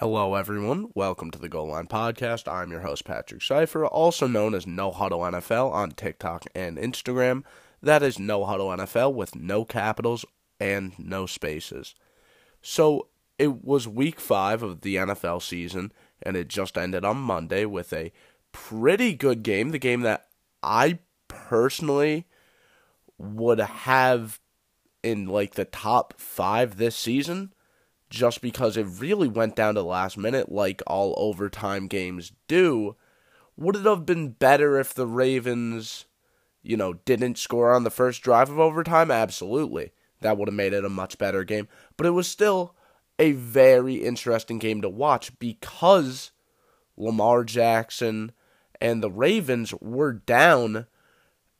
Hello, everyone. Welcome to the Goal Line Podcast. I'm your host, Patrick Seifer, also known as No Huddle NFL on TikTok and Instagram. That is No Huddle NFL with no capitals and no spaces. So it was week five of the NFL season, and it just ended on Monday with a pretty good game. The game that I personally would have in like the top five this season just because it really went down to the last minute like all overtime games do. Would it have been better if the Ravens, you know, didn't score on the first drive of overtime? Absolutely. That would have made it a much better game. But it was still a very interesting game to watch because Lamar Jackson and the Ravens were down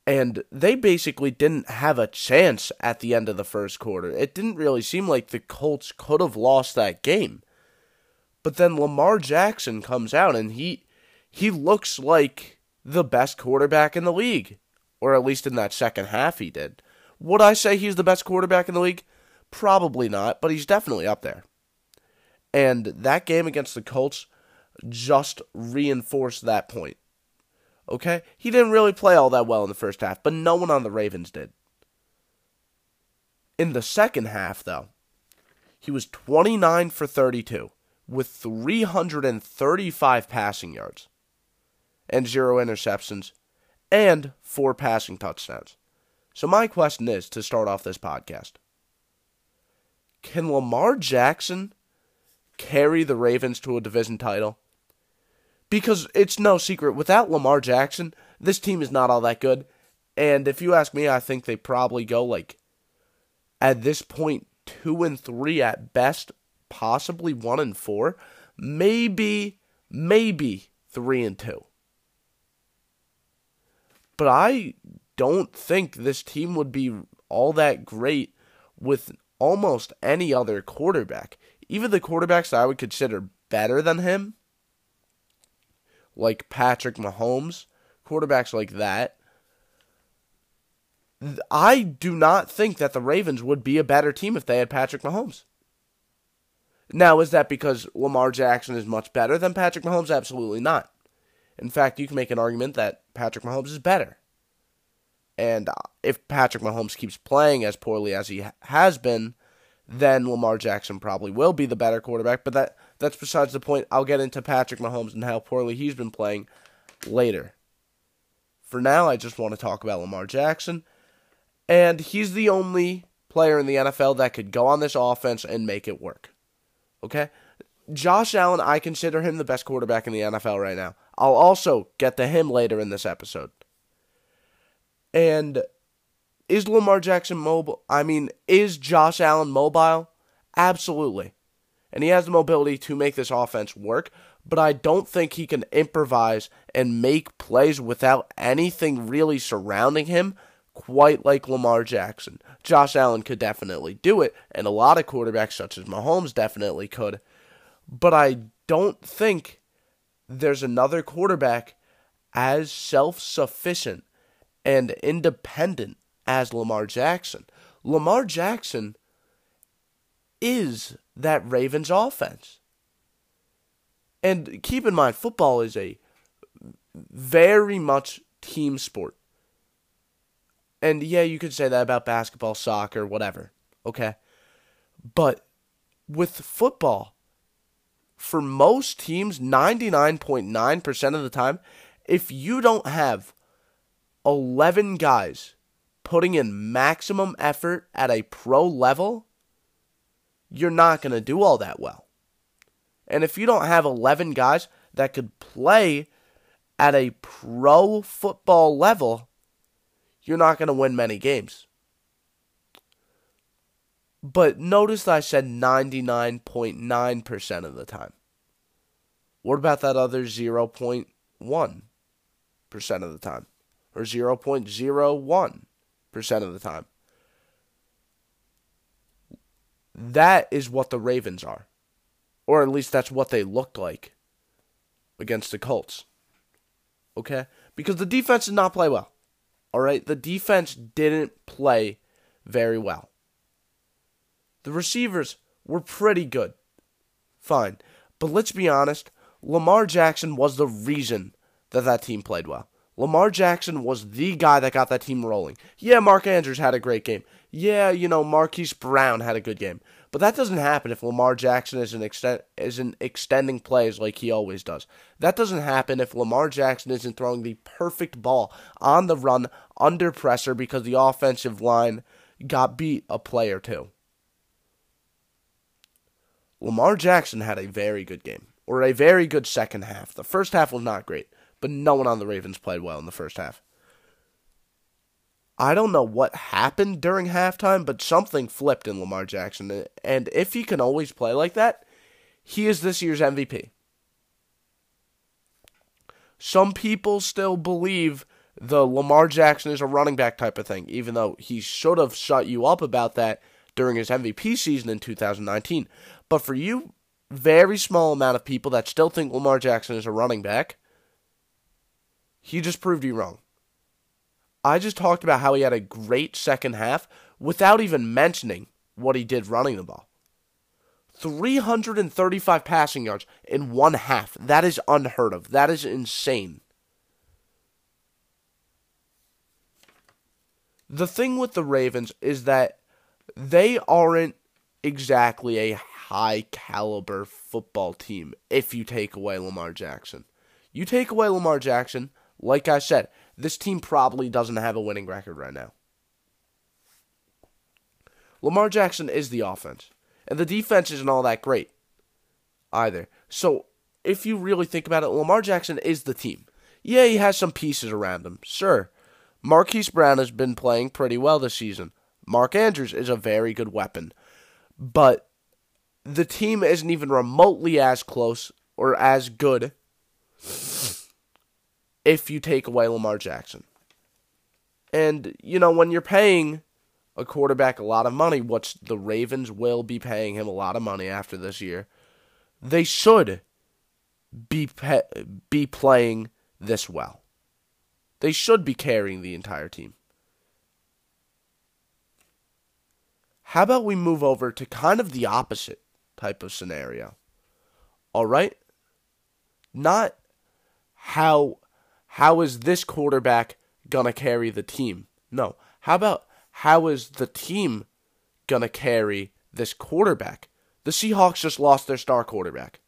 and they basically didn't have a chance at the end of the first quarter. It didn't really seem like the Colts could have lost that game. But then Lamar Jackson comes out and he he looks like the best quarterback in the league, or at least in that second half he did. Would I say he's the best quarterback in the league? Probably not, but he's definitely up there. And that game against the Colts just reinforced that point. Okay? He didn't really play all that well in the first half, but no one on the Ravens did. In the second half, though, he was 29 for 32 with 335 passing yards and zero interceptions and four passing touchdowns. So, my question is to start off this podcast Can Lamar Jackson carry the Ravens to a division title? Because it's no secret, without Lamar Jackson, this team is not all that good. And if you ask me, I think they probably go like at this point two and three at best, possibly one and four, maybe, maybe three and two. But I don't think this team would be all that great with almost any other quarterback. Even the quarterbacks I would consider better than him, like Patrick Mahomes, quarterbacks like that, I do not think that the Ravens would be a better team if they had Patrick Mahomes. Now, is that because Lamar Jackson is much better than Patrick Mahomes? Absolutely not. In fact, you can make an argument that Patrick Mahomes is better. And uh, if Patrick Mahomes keeps playing as poorly as he has been, then Lamar Jackson probably will be the better quarterback. But that that's besides the point. I'll get into Patrick Mahomes and how poorly he's been playing later. For now, I just want to talk about Lamar Jackson. And he's the only player in the NFL that could go on this offense and make it work. Okay? Josh Allen, I consider him the best quarterback in the NFL right now. I'll also get to him later in this episode. And is Lamar Jackson mobile? I mean, is Josh Allen mobile? Absolutely. And he has the mobility to make this offense work, but I don't think he can improvise and make plays without anything really surrounding him quite like Lamar Jackson. Josh Allen could definitely do it, and a lot of quarterbacks, such as Mahomes, definitely could. But I don't think there's another quarterback as self sufficient and independent as Lamar Jackson. Lamar Jackson is that Ravens offense. And keep in mind, football is a very much team sport. And yeah, you could say that about basketball, soccer, whatever. Okay. But with football, for most teams, 99.9% of the time, if you don't have 11 guys putting in maximum effort at a pro level, you're not going to do all that well. And if you don't have 11 guys that could play at a pro football level, you're not going to win many games. But notice that I said 99.9% of the time. What about that other 0.1% of the time? Or 0.01% of the time? That is what the Ravens are. Or at least that's what they looked like against the Colts. Okay? Because the defense did not play well. All right, the defense didn't play very well. The receivers were pretty good. Fine. But let's be honest, Lamar Jackson was the reason that that team played well. Lamar Jackson was the guy that got that team rolling. Yeah, Mark Andrews had a great game. Yeah, you know, Marquise Brown had a good game. But that doesn't happen if Lamar Jackson isn't, isn't extending plays like he always does. That doesn't happen if Lamar Jackson isn't throwing the perfect ball on the run under pressure because the offensive line got beat a play or two. Lamar Jackson had a very good game, or a very good second half. The first half was not great, but no one on the Ravens played well in the first half. I don't know what happened during halftime, but something flipped in Lamar Jackson. And if he can always play like that, he is this year's MVP. Some people still believe the Lamar Jackson is a running back type of thing, even though he should have shut you up about that during his MVP season in 2019. But for you, very small amount of people that still think Lamar Jackson is a running back, he just proved you wrong. I just talked about how he had a great second half without even mentioning what he did running the ball. 335 passing yards in one half. That is unheard of. That is insane. The thing with the Ravens is that they aren't exactly a high caliber football team if you take away Lamar Jackson. You take away Lamar Jackson, like I said, this team probably doesn't have a winning record right now. Lamar Jackson is the offense, and the defense isn't all that great either. So, if you really think about it, Lamar Jackson is the team. Yeah, he has some pieces around him, sure. Marquise Brown has been playing pretty well this season. Mark Andrews is a very good weapon. But the team isn't even remotely as close or as good if you take away Lamar Jackson. And, you know, when you're paying a quarterback a lot of money, which the Ravens will be paying him a lot of money after this year, they should be pe- be playing this well. They should be carrying the entire team. How about we move over to kind of the opposite type of scenario? All right? Not how how is this quarterback to carry the team? No. How about how is the team to carry this quarterback? The Seahawks just lost their star quarterback,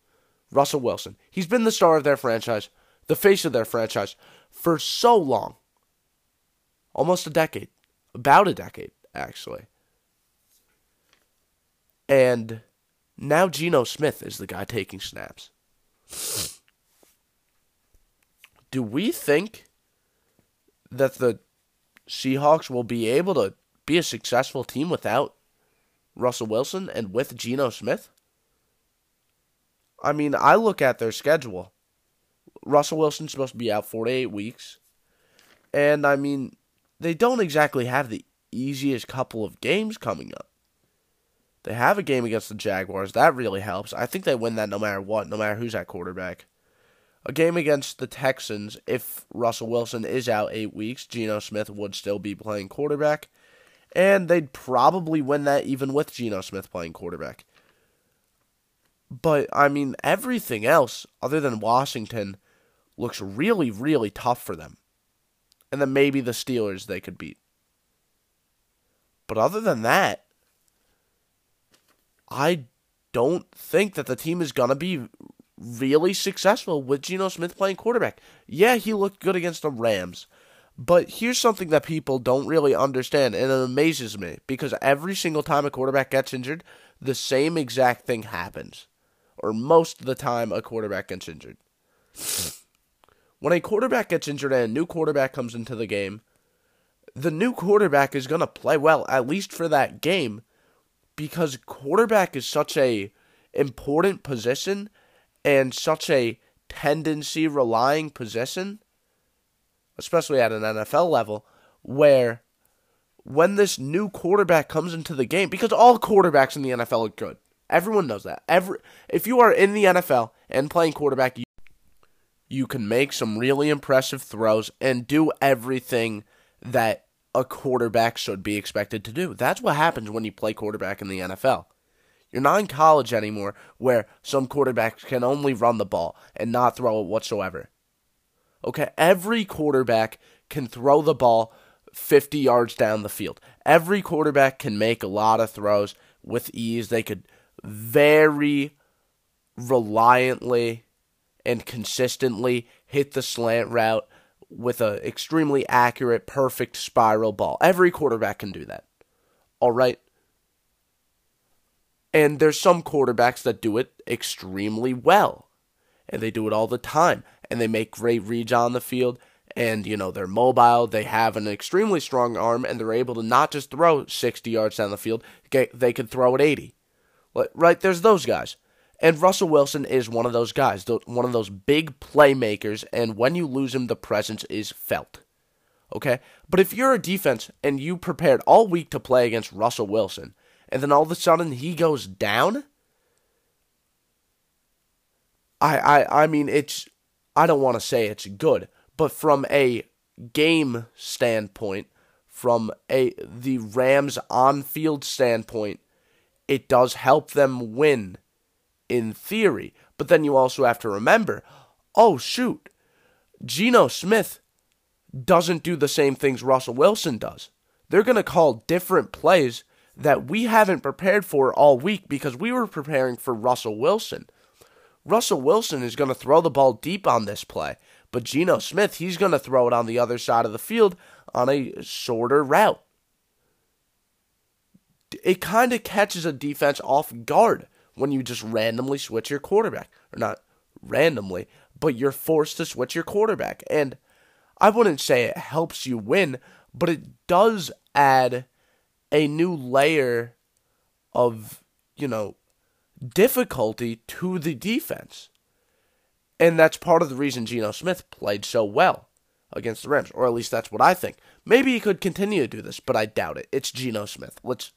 Russell Wilson. He's been the star of their franchise, the face of their franchise, for so long. Almost a decade. About a decade, actually. And now Geno Smith is the guy taking snaps do we think that the Seahawks will be able to be a successful team without Russell Wilson and with Geno Smith? I mean, I look at their schedule. Russell Wilson's supposed to be out 48 weeks. And I mean, they don't exactly have the easiest couple of games coming up. They have a game against the Jaguars. That really helps. I think they win that no matter what, no matter who's at quarterback a game against the Texans, if Russell Wilson is out eight weeks, Geno Smith would still be playing quarterback. And they'd probably win that even with Geno Smith playing quarterback. But, I mean, everything else, other than Washington, looks really, really tough for them. And then maybe the Steelers they could beat. But other than that, I don't think that the team is going to be really successful with Geno Smith playing quarterback. Yeah, he looked good against the Rams. But here's something that people don't really understand, and it amazes me because every single time a quarterback gets injured, the same exact thing happens. Or most of the time, a quarterback gets injured. when a quarterback gets injured and a new quarterback comes into the game, the new quarterback is going to play well, at least for that game, because quarterback is such a important position and such a tendency relying position, especially at an NFL level, where when this new quarterback comes into the game, because all quarterbacks in the NFL are good. Everyone knows that. Every if you are in the NFL and playing quarterback, you, you can make some really impressive throws and do everything that a quarterback should be expected to do. That's what happens when you play quarterback in the NFL. You're not in college anymore where some quarterbacks can only run the ball and not throw it whatsoever. Okay, every quarterback can throw the ball 50 yards down the field. Every quarterback can make a lot of throws with ease. They could very reliantly and consistently hit the slant route with an extremely accurate, perfect spiral ball. Every quarterback can do that. All right. And there's some quarterbacks that do it extremely well. And they do it all the time. And they make great reads on the field. And, you know, they're mobile. They have an extremely strong arm. And they're able to not just throw 60 yards down the field, they could throw it 80. Right? There's those guys. And Russell Wilson is one of those guys, one of those big playmakers. And when you lose him, the presence is felt. Okay? But if you're a defense and you prepared all week to play against Russell Wilson, and then all of a sudden he goes down. I I I mean it's I don't want to say it's good, but from a game standpoint, from a the Rams on-field standpoint, it does help them win in theory. But then you also have to remember, oh shoot, Geno Smith doesn't do the same things Russell Wilson does. They're going to call different plays that we haven't prepared for all week because we were preparing for Russell Wilson. Russell Wilson is going to throw the ball deep on this play, but Geno Smith, he's going to throw it on the other side of the field on a shorter route. It kind of catches a defense off guard when you just randomly switch your quarterback. Or not randomly, but you're forced to switch your quarterback. And I wouldn't say it helps you win, but it does add a new layer of, you know, difficulty to the defense. And that's part of the reason Geno Smith played so well against the Rams, or at least that's what I think. Maybe he could continue to do this, but I doubt it. It's Geno Smith. Let's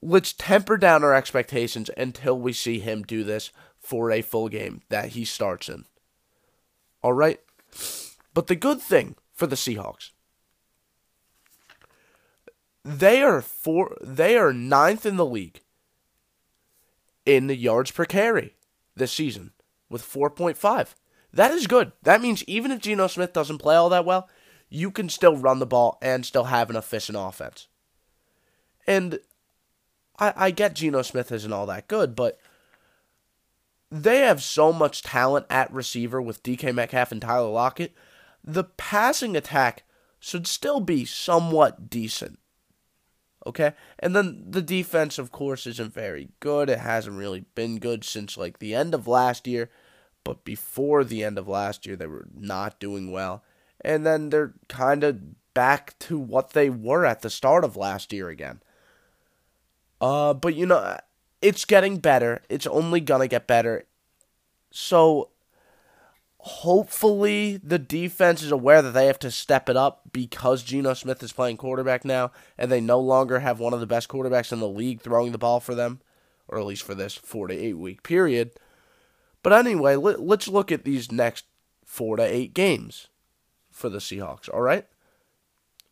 let's temper down our expectations until we see him do this for a full game that he starts in. All right? But the good thing for the Seahawks they are four. They are ninth in the league in the yards per carry this season with 4.5. That is good. That means even if Geno Smith doesn't play all that well, you can still run the ball and still have an efficient offense. And I, I get Geno Smith isn't all that good, but they have so much talent at receiver with DK Metcalf and Tyler Lockett. The passing attack should still be somewhat decent. Okay? And then the defense, of course, isn't very good. It hasn't really been good since like the end of last year. But before the end of last year, they were not doing well. And then they're kind of back to what they were at the start of last year again. Uh, but you know, it's getting better. It's only gonna get better. So hopefully the defense is aware that they have to step it up because Geno Smith is playing quarterback now and they no longer have one of the best quarterbacks in the league throwing the ball for them, or at least for this four to eight week period. But anyway, let, let's look at these next four to eight games for the Seahawks, all right?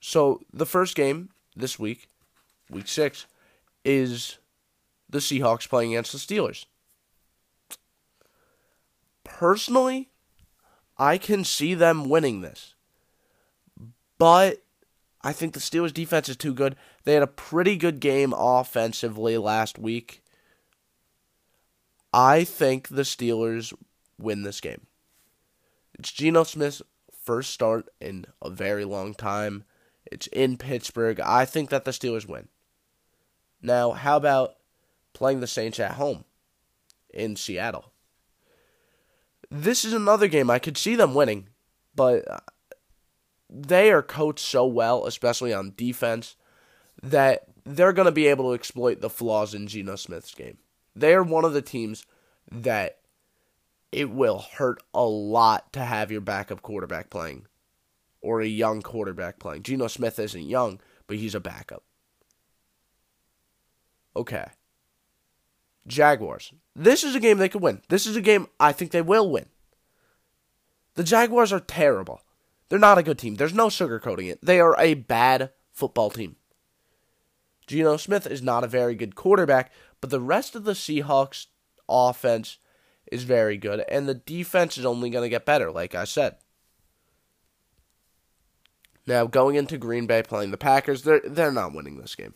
So the first game this week, week six, is the Seahawks playing against the Steelers. Personally, I can see them winning this. But I think the Steelers defense is too good. They had a pretty good game offensively last week. I think the Steelers win this game. It's Geno Smith's first start in a very long time. It's in Pittsburgh. I think that the Steelers win. Now, how about playing the Saints at home in Seattle? This is another game I could see them winning, but uh, they are coached so well, especially on defense, that they're going to be able to exploit the flaws in Geno Smith's game. They are one of the teams that it will hurt a lot to have your backup quarterback playing or a young quarterback playing. Geno Smith isn't young, but he's a backup. Okay. Jaguars. This is a game they could win. This is a game I think they will win. The Jaguars are terrible. They're not a good team. There's no sugarcoating it. They are a bad football team. Geno Smith is not a very good quarterback, But the rest of the Seahawks offense is very good, and the defense is only going to get better, like I said. Now, going into Green Bay playing the Packers, they're, they're not winning this game.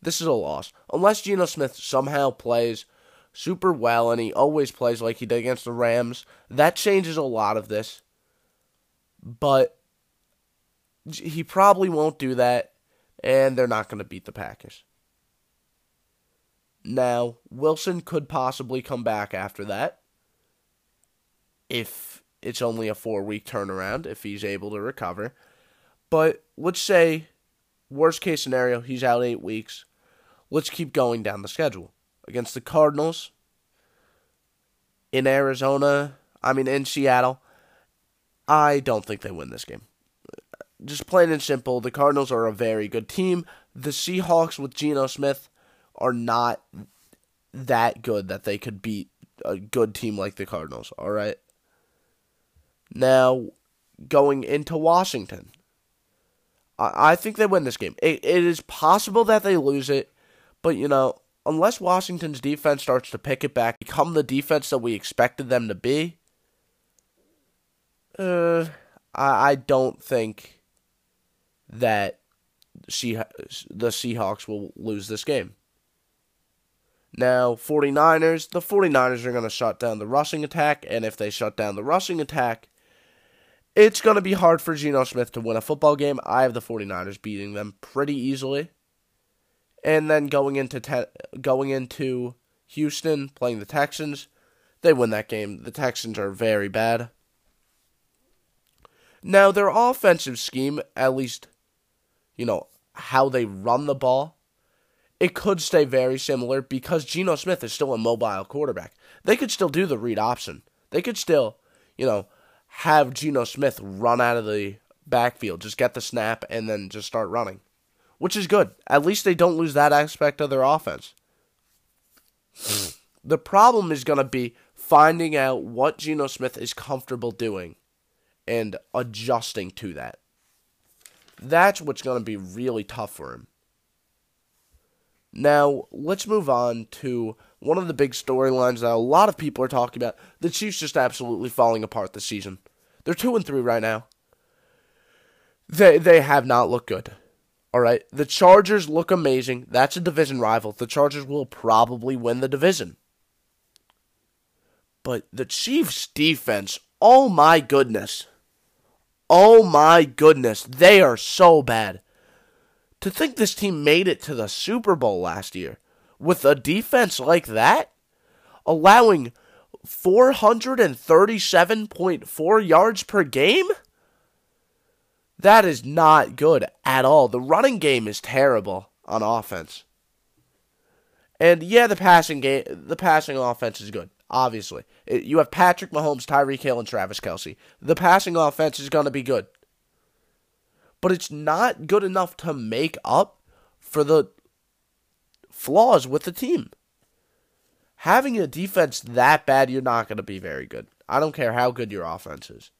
This is a loss. Unless Geno Smith somehow plays super well and he always plays like he did against the Rams, that changes a lot of this. But he probably won't do that, and they're not going to beat the Packers. Now, Wilson could possibly come back after that if it's only a four week turnaround, if he's able to recover. But let's say, worst case scenario, he's out eight weeks. Let's keep going down the schedule. Against the Cardinals, in Arizona, I mean, in Seattle, I don't think they win this game. Just plain and simple, the Cardinals are a very good team. The Seahawks with Geno Smith are not that good that they could beat a good team like the Cardinals, all right? Now, going into Washington, I, I think they win this game. It, it is possible that they lose it, but, you know, unless Washington's defense starts to pick it back, become the defense that we expected them to be, uh, I, I don't think that the Seahawks will lose this game. Now, 49ers, the 49ers are going to shut down the rushing attack, and if they shut down the rushing attack, it's going to be hard for Geno Smith to win a football game. I have the 49ers beating them pretty easily. And then going into te- going into Houston playing the Texans, they win that game. The Texans are very bad. Now, their offensive scheme, at least, you know, how they run the ball, it could stay very similar because Geno Smith is still a mobile quarterback. They could still do the read option. They could still, you know, have Geno Smith run out of the backfield, just get the snap, and then just start running, which is good. At least they don't lose that aspect of their offense. the problem is going to be finding out what Geno Smith is comfortable doing and adjusting to that. That's what's going to be really tough for him. Now, let's move on to one of the big storylines that a lot of people are talking about. The Chiefs just absolutely falling apart this season. They're 2 and 3 right now. They they have not looked good. All right. The Chargers look amazing. That's a division rival. The Chargers will probably win the division. But the Chiefs defense, oh my goodness. Oh my goodness, they are so bad. To think this team made it to the Super Bowl last year with a defense like that, allowing 437.4 yards per game? That is not good at all. The running game is terrible on offense. And yeah, the passing game, the passing offense is good. Obviously, you have Patrick Mahomes, Tyreek Hill, and Travis Kelce. The passing offense is going to be good, but it's not good enough to make up for the flaws with the team. Having a defense that bad, you're not going to be very good. I don't care how good your offense is.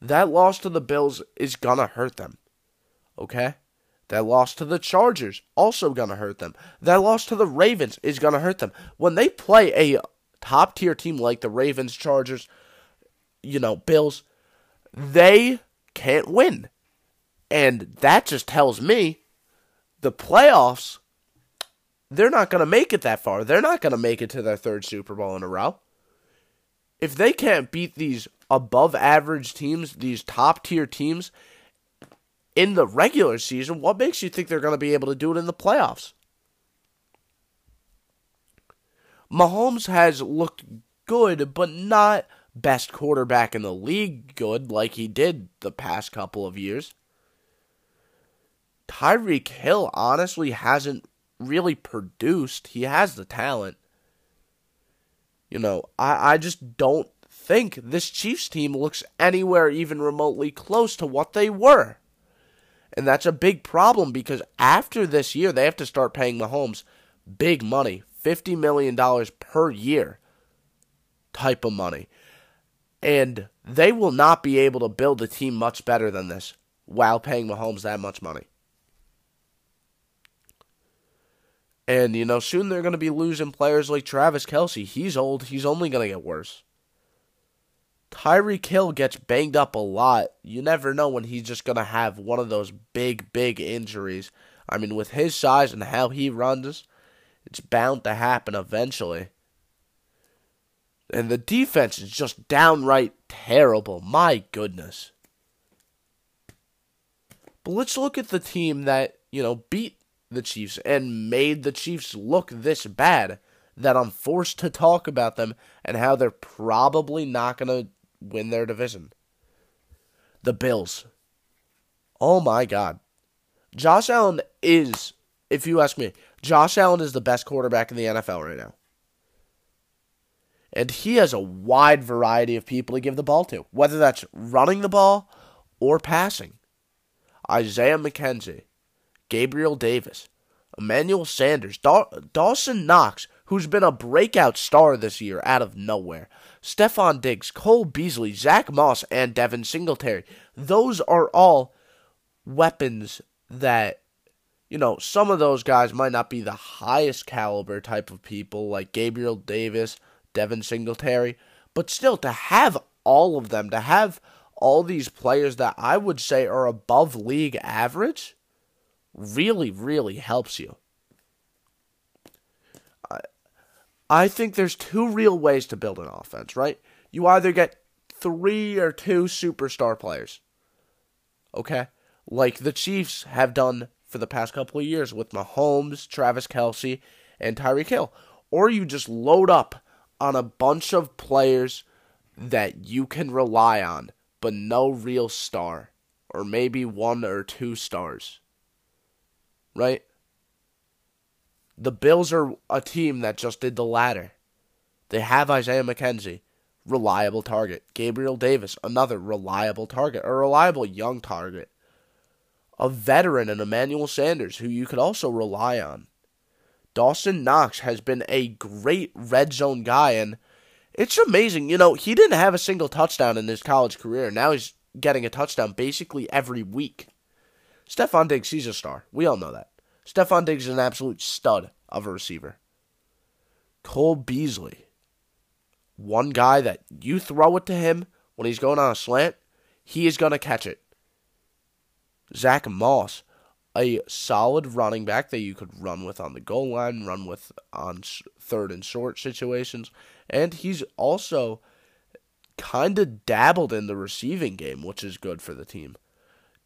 That loss to the Bills is to hurt them. Okay? That loss to the Chargers also to hurt them. That loss to the Ravens is to hurt them. When they play a top tier team like the Ravens, Chargers, you know, Bills, they can't win. And that just tells me the playoffs, they're not going to make it that far. They're not going to make it to their third Super Bowl in a row. If they can't beat these above average teams, these top tier teams, in the regular season, what makes you think they're going to be able to do it in the playoffs? Mahomes has looked good, but not best quarterback in the league good like he did the past couple of years. Tyreek Hill honestly hasn't really produced. He has the talent. You know, I, I just don't think this Chiefs team looks anywhere even remotely close to what they were. And that's a big problem because after this year, they have to start paying Mahomes big money $50 million per year type of money. And they will not be able to build a team much better than this while paying Mahomes that much money. And, you know, soon they're going to be losing players like Travis Kelce. He's old. He's only going to get worse. Tyreek Hill gets banged up a lot. You never know when he's just going to have one of those big, big injuries. I mean, with his size and how he runs, it's bound to happen eventually. And the defense is just downright terrible. My goodness. But let's look at the team that, you know, beat the Chiefs and made the Chiefs look this bad that I'm forced to talk about them and how they're probably not going to win their division. The Bills. Oh my God. Josh Allen is, if you ask me, Josh Allen is the best quarterback in the NFL right now. And he has a wide variety of people to give the ball to, whether that's running the ball or passing. Isaiah McKenzie, Gabriel Davis, Emmanuel Sanders, Dawson Knox, who's been a breakout star this year out of nowhere, Stefon Diggs, Cole Beasley, Zach Moss, and Devin Singletary. Those are all weapons that, you know, some of those guys might not be the highest caliber type of people like Gabriel Davis, Devin Singletary, but still to have all of them, to have all these players that I would say are above league average really, really helps you. I, I think there's two real ways to build an offense, right? You either get three or two superstar players, okay? Like the Chiefs have done for the past couple of years with Mahomes, Travis Kelce, and Tyreek Hill. Or you just load up on a bunch of players that you can rely on, but no real star, or maybe one or two stars. Right? The Bills are a team that just did the latter. They have Isaiah McKenzie, reliable target. Gabriel Davis, another reliable target, a reliable young target. A veteran in Emmanuel Sanders, who you could also rely on. Dawson Knox has been a great red zone guy, and it's amazing. You know, he didn't have a single touchdown in his college career. Now he's getting a touchdown basically every week. Stefon Diggs, he's a star. We all know that. Stefon Diggs is an absolute stud of a receiver. Cole Beasley, one guy that you throw it to him when he's going on a slant, he is going to catch it. Zach Moss, a solid running back that you could run with on the goal line, run with on third and short situations, and he's also kind of dabbled in the receiving game, which is good for the team.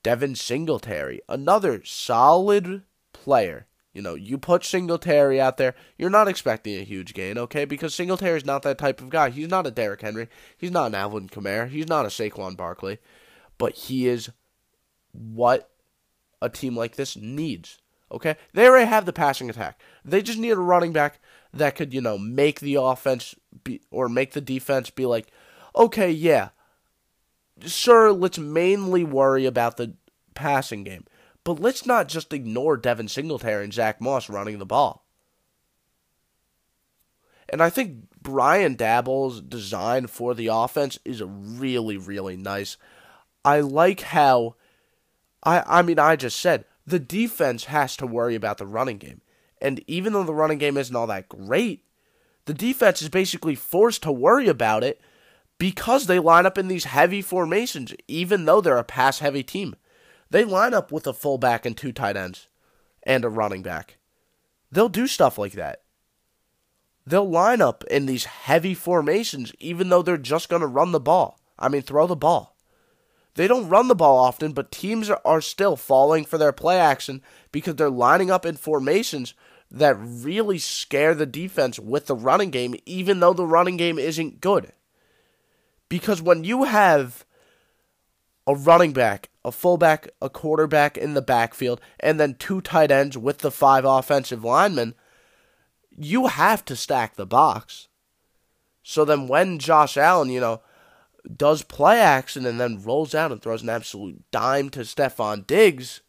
Devin Singletary, another solid player. You know, you put Singletary out there, you're not expecting a huge gain, okay? Because Singletary's not that type of guy. He's not a Derrick Henry. He's not an Alvin Kamara. He's not a Saquon Barkley. But he is what a team like this needs. Okay? They already have the passing attack. They just need a running back that could, you know, make the offense be or make the defense be like, okay, yeah. Sure, let's mainly worry about the passing game. But let's not just ignore Devin Singletary and Zach Moss running the ball. And I think Brian Daboll's design for the offense is really, really nice. I like how I I mean I just said the defense has to worry about the running game. And even though the running game isn't all that great, the defense is basically forced to worry about it because they line up in these heavy formations, even though they're a pass heavy team. They line up with a fullback and two tight ends and a running back. They'll do stuff like that. They'll line up in these heavy formations, even though they're just going to run the ball. I mean, throw the ball. They don't run the ball often, but teams are, still falling for their play action because they're lining up in formations that really scare the defense with the running game, even though the running game isn't good. Because when you have a running back, a fullback, a quarterback in the backfield, and then two tight ends with the five offensive linemen, you have to stack the box. So then when Josh Allen, you know, does play action and then rolls out and throws an absolute dime to Stefon Diggs,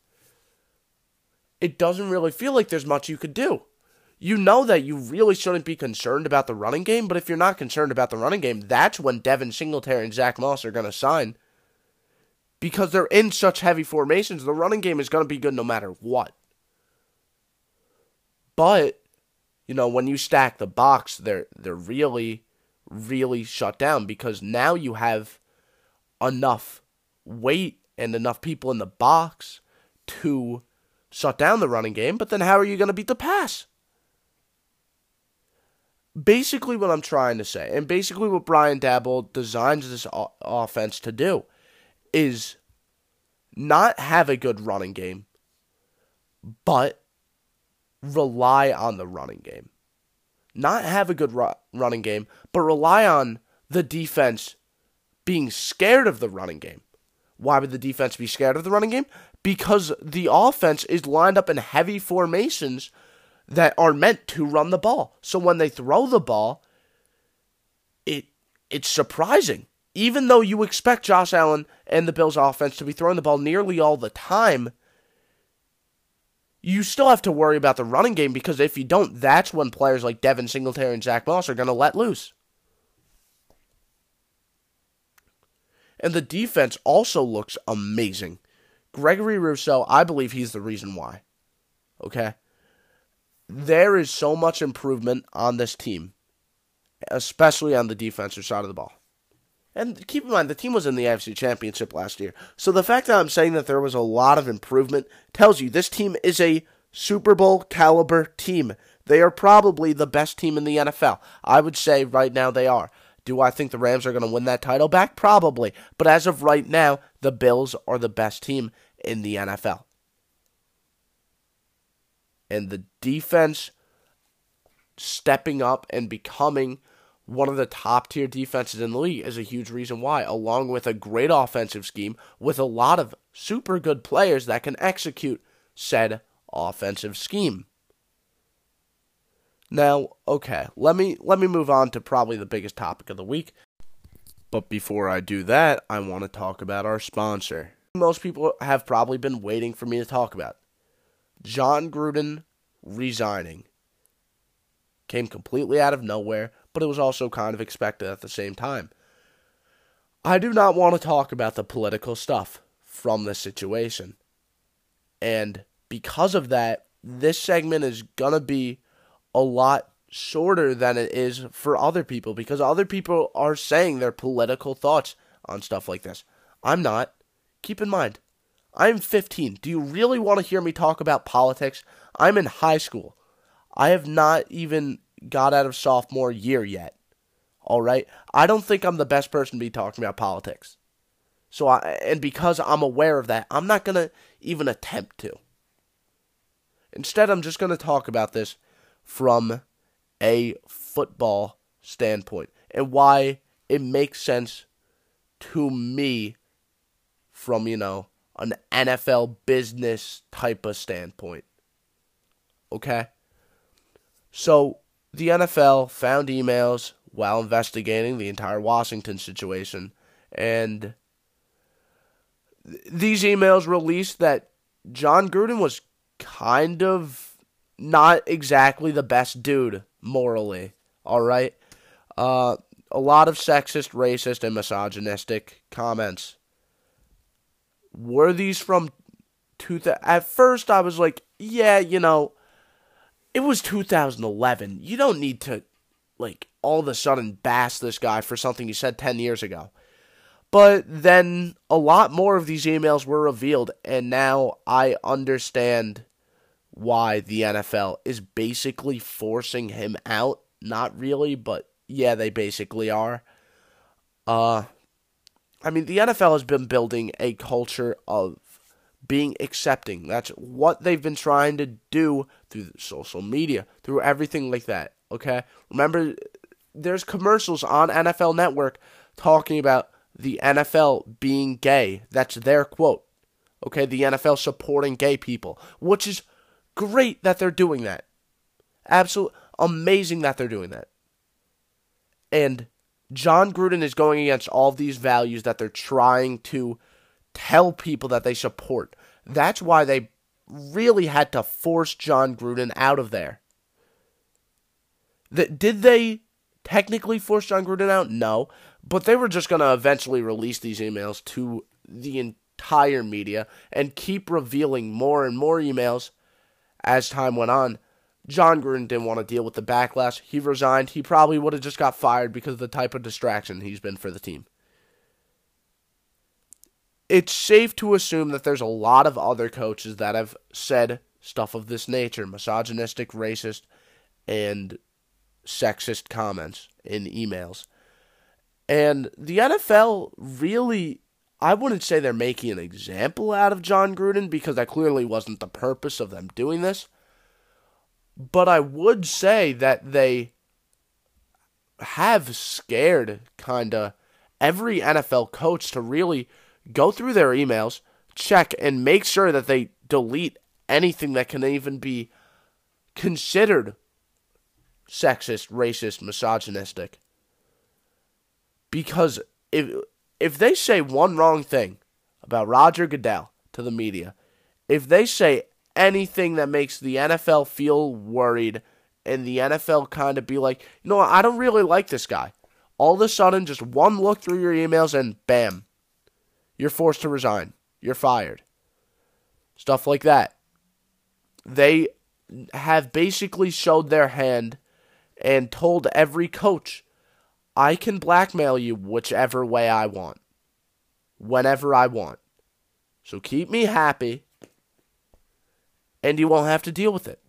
it doesn't really feel like there's much you could do. You know that you really shouldn't be concerned about the running game, but if you're not concerned about the running game, that's when Devin Singletary and Zach Moss are going to sign. Because they're in such heavy formations, the running game is going to be good no matter what. But you know, when you stack the box, they're they're really really shut down because now you have enough weight and enough people in the box to shut down the running game, but then how are you going to beat the pass? Basically, what I'm trying to say, and basically what Brian Daboll designs this o- offense to do, is not have a good running game, but rely on the running game. Not have a good ru- running game, but rely on the defense being scared of the running game. Why would the defense be scared of the running game? Because the offense is lined up in heavy formations that are meant to run the ball. So when they throw the ball, it it's surprising. Even though you expect Josh Allen and the Bills offense to be throwing the ball nearly all the time, you still have to worry about the running game because if you don't, that's when players like Devin Singletary and Zach Moss are going to let loose. And the defense also looks amazing. Gregory Rousseau, I believe he's the reason why. Okay? There is so much improvement on this team, especially on the defensive side of the ball. And keep in mind, the team was in the AFC Championship last year. So the fact that I'm saying that there was a lot of improvement tells you this team is a Super Bowl caliber team. They are probably the best team in the NFL. I would say right now they are. Do I think the Rams are going to win that title back? Probably. But as of right now, the Bills are the best team in the NFL. And the defense stepping up and becoming one of the top tier defenses in the league is a huge reason why, along with a great offensive scheme with a lot of super good players that can execute said offensive scheme. Now, okay, let me let me move on to probably the biggest topic of the week. But before I do that, I want to talk about our sponsor. Most people have probably been waiting for me to talk about. Jon Gruden resigning came completely out of nowhere but it was also kind of expected at the same time. I do not want to talk about the political stuff from this situation. And because of that, this segment is going to be a lot shorter than it is for other people because other people are saying their political thoughts on stuff like this. I'm not. Keep in mind, I'm 15. Do you really want to hear me talk about politics? I'm in high school. I have not even got out of sophomore year yet. All right? I don't think I'm the best person to be talking about politics. So I and because I'm aware of that, I'm not going to even attempt to. Instead, I'm just going to talk about this from a football standpoint and why it makes sense to me from, you know, an NFL business type of standpoint. Okay? So, the NFL found emails while investigating the entire Washington situation, and th- these emails released that Jon Gruden was kind of not exactly the best dude morally. All right, uh, a lot of sexist, racist, and misogynistic comments. Were these from two? At first, I was like, yeah, you know it was 2011. You don't need to, like, all of a sudden bash this guy for something he said 10 years ago. But then a lot more of these emails were revealed, and now I understand why the NFL is basically forcing him out. Not really, but yeah, they basically are. Uh, I mean, the NFL has been building a culture of being accepting. That's what they've been trying to do through social media, through everything like that. Okay? Remember, there's commercials on NFL Network talking about the NFL being gay. That's their quote. Okay? The NFL supporting gay people, which is great that they're doing that. Absolutely amazing that they're doing that. And Jon Gruden is going against all these values that they're trying to tell people that they support. That's why they really had to force Jon Gruden out of there. Did they technically force Jon Gruden out? No, but they were just going to eventually release these emails to the entire media and keep revealing more and more emails as time went on Jon Gruden didn't want to deal with the backlash. He resigned. He probably would have just got fired because of the type of distraction he's been for the team. It's safe to assume that there's a lot of other coaches that have said stuff of this nature misogynistic, racist, and sexist comments in emails. And the NFL really, I wouldn't say they're making an example out of Jon Gruden because that clearly wasn't the purpose of them doing this. But I would say that they have scared kind of every NFL coach to really go through their emails, check, and make sure that they delete anything that can even be considered sexist, racist, misogynistic. Because if if they say one wrong thing about Roger Goodell to the media, if they say anything that makes the NFL feel worried and the NFL kind of be like, you know, I don't really like this guy. All of a sudden, just one look through your emails and bam, you're forced to resign. You're fired. Stuff like that. They have basically showed their hand and told every coach, I can blackmail you whichever way I want, whenever I want. So keep me happy, and you won't have to deal with it.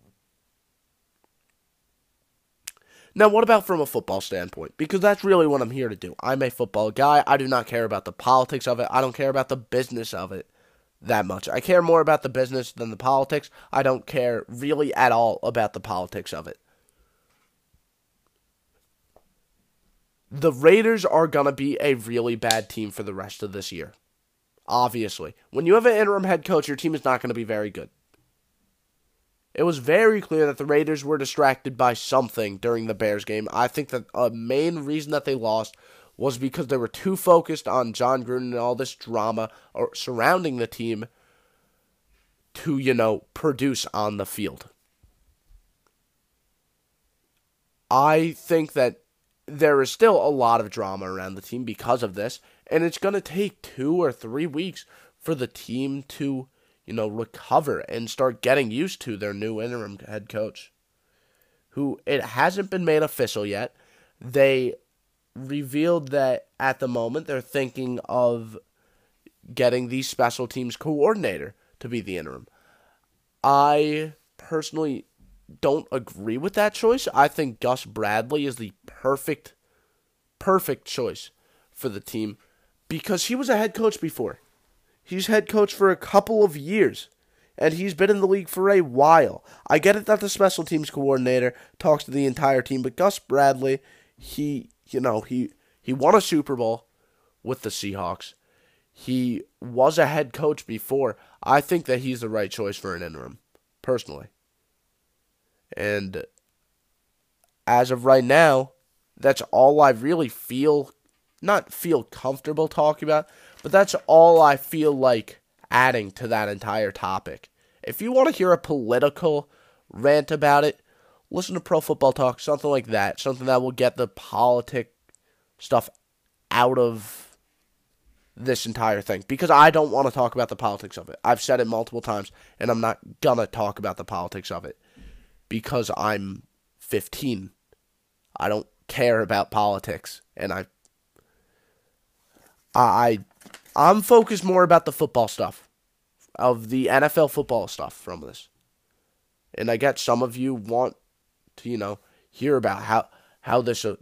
Now, what about from a football standpoint? Because that's really what I'm here to do. I'm a football guy. I do not care about the politics of it. I don't care about the business of it that much. I care more about the business than the politics. I don't care really at all about the politics of it. the Raiders are going to be a really bad team for the rest of this year. Obviously. When you have an interim head coach, your team is not going to be very good. It was very clear that the Raiders were distracted by something during the Bears game. I think that a main reason that they lost was because they were too focused on Jon Gruden and all this drama surrounding the team to, you know, produce on the field. I think that there is still a lot of drama around the team because of this, and it's going to take two or three weeks for the team to, you know, recover and start getting used to their new interim head coach, who it hasn't been made official yet. They revealed that at the moment they're thinking of getting the special teams coordinator to be the interim. I personally don't agree with that choice. I think Gus Bradley is the perfect, perfect choice for the team because he was a head coach before. He's head coach for a couple of years, and he's been in the league for a while. I get it that the special teams coordinator talks to the entire team, but Gus Bradley, he, you know, he he won a Super Bowl with the Seahawks. He was a head coach before. I think that he's the right choice for an interim, personally. And as of right now, that's all I really feel not feel comfortable talking about, but that's all I feel like adding to that entire topic. If you want to hear a political rant about it, listen to Pro Football Talk, something like that, something that will get the politic stuff out of this entire thing because I don't want to talk about the politics of it. I've said it multiple times and I'm not to talk about the politics of it because I'm 15. I don't care about politics and I I I'm focused more about the football stuff of the NFL football stuff from this. And I get some of you want to, you know, hear about how how this uh,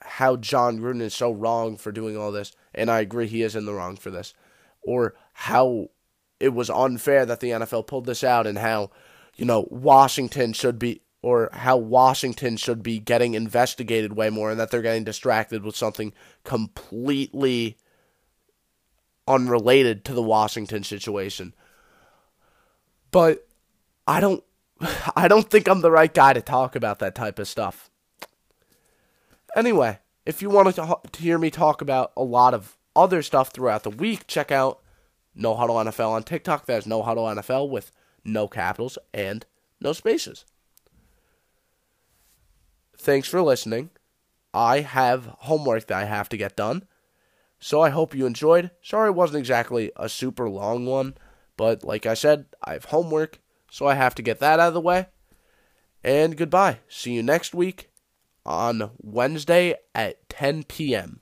how Jon Gruden is so wrong for doing all this, and I agree he is in the wrong for this, or how it was unfair that the NFL pulled this out, and how you know, Washington should be or how Washington should be getting investigated way more and that they're getting distracted with something completely unrelated to the Washington situation. But I don't I don't think I'm the right guy to talk about that type of stuff. Anyway, if you want to, hear me talk about a lot of other stuff throughout the week, check out No Huddle NFL on TikTok. There's No Huddle NFL with no capitals, and no spaces. Thanks for listening. I have homework that I have to get done. So I hope you enjoyed. Sorry it wasn't exactly a super long one, but like I said, I have homework, so I have to get that out of the way. And goodbye. See you next week on Wednesday at 10 p.m.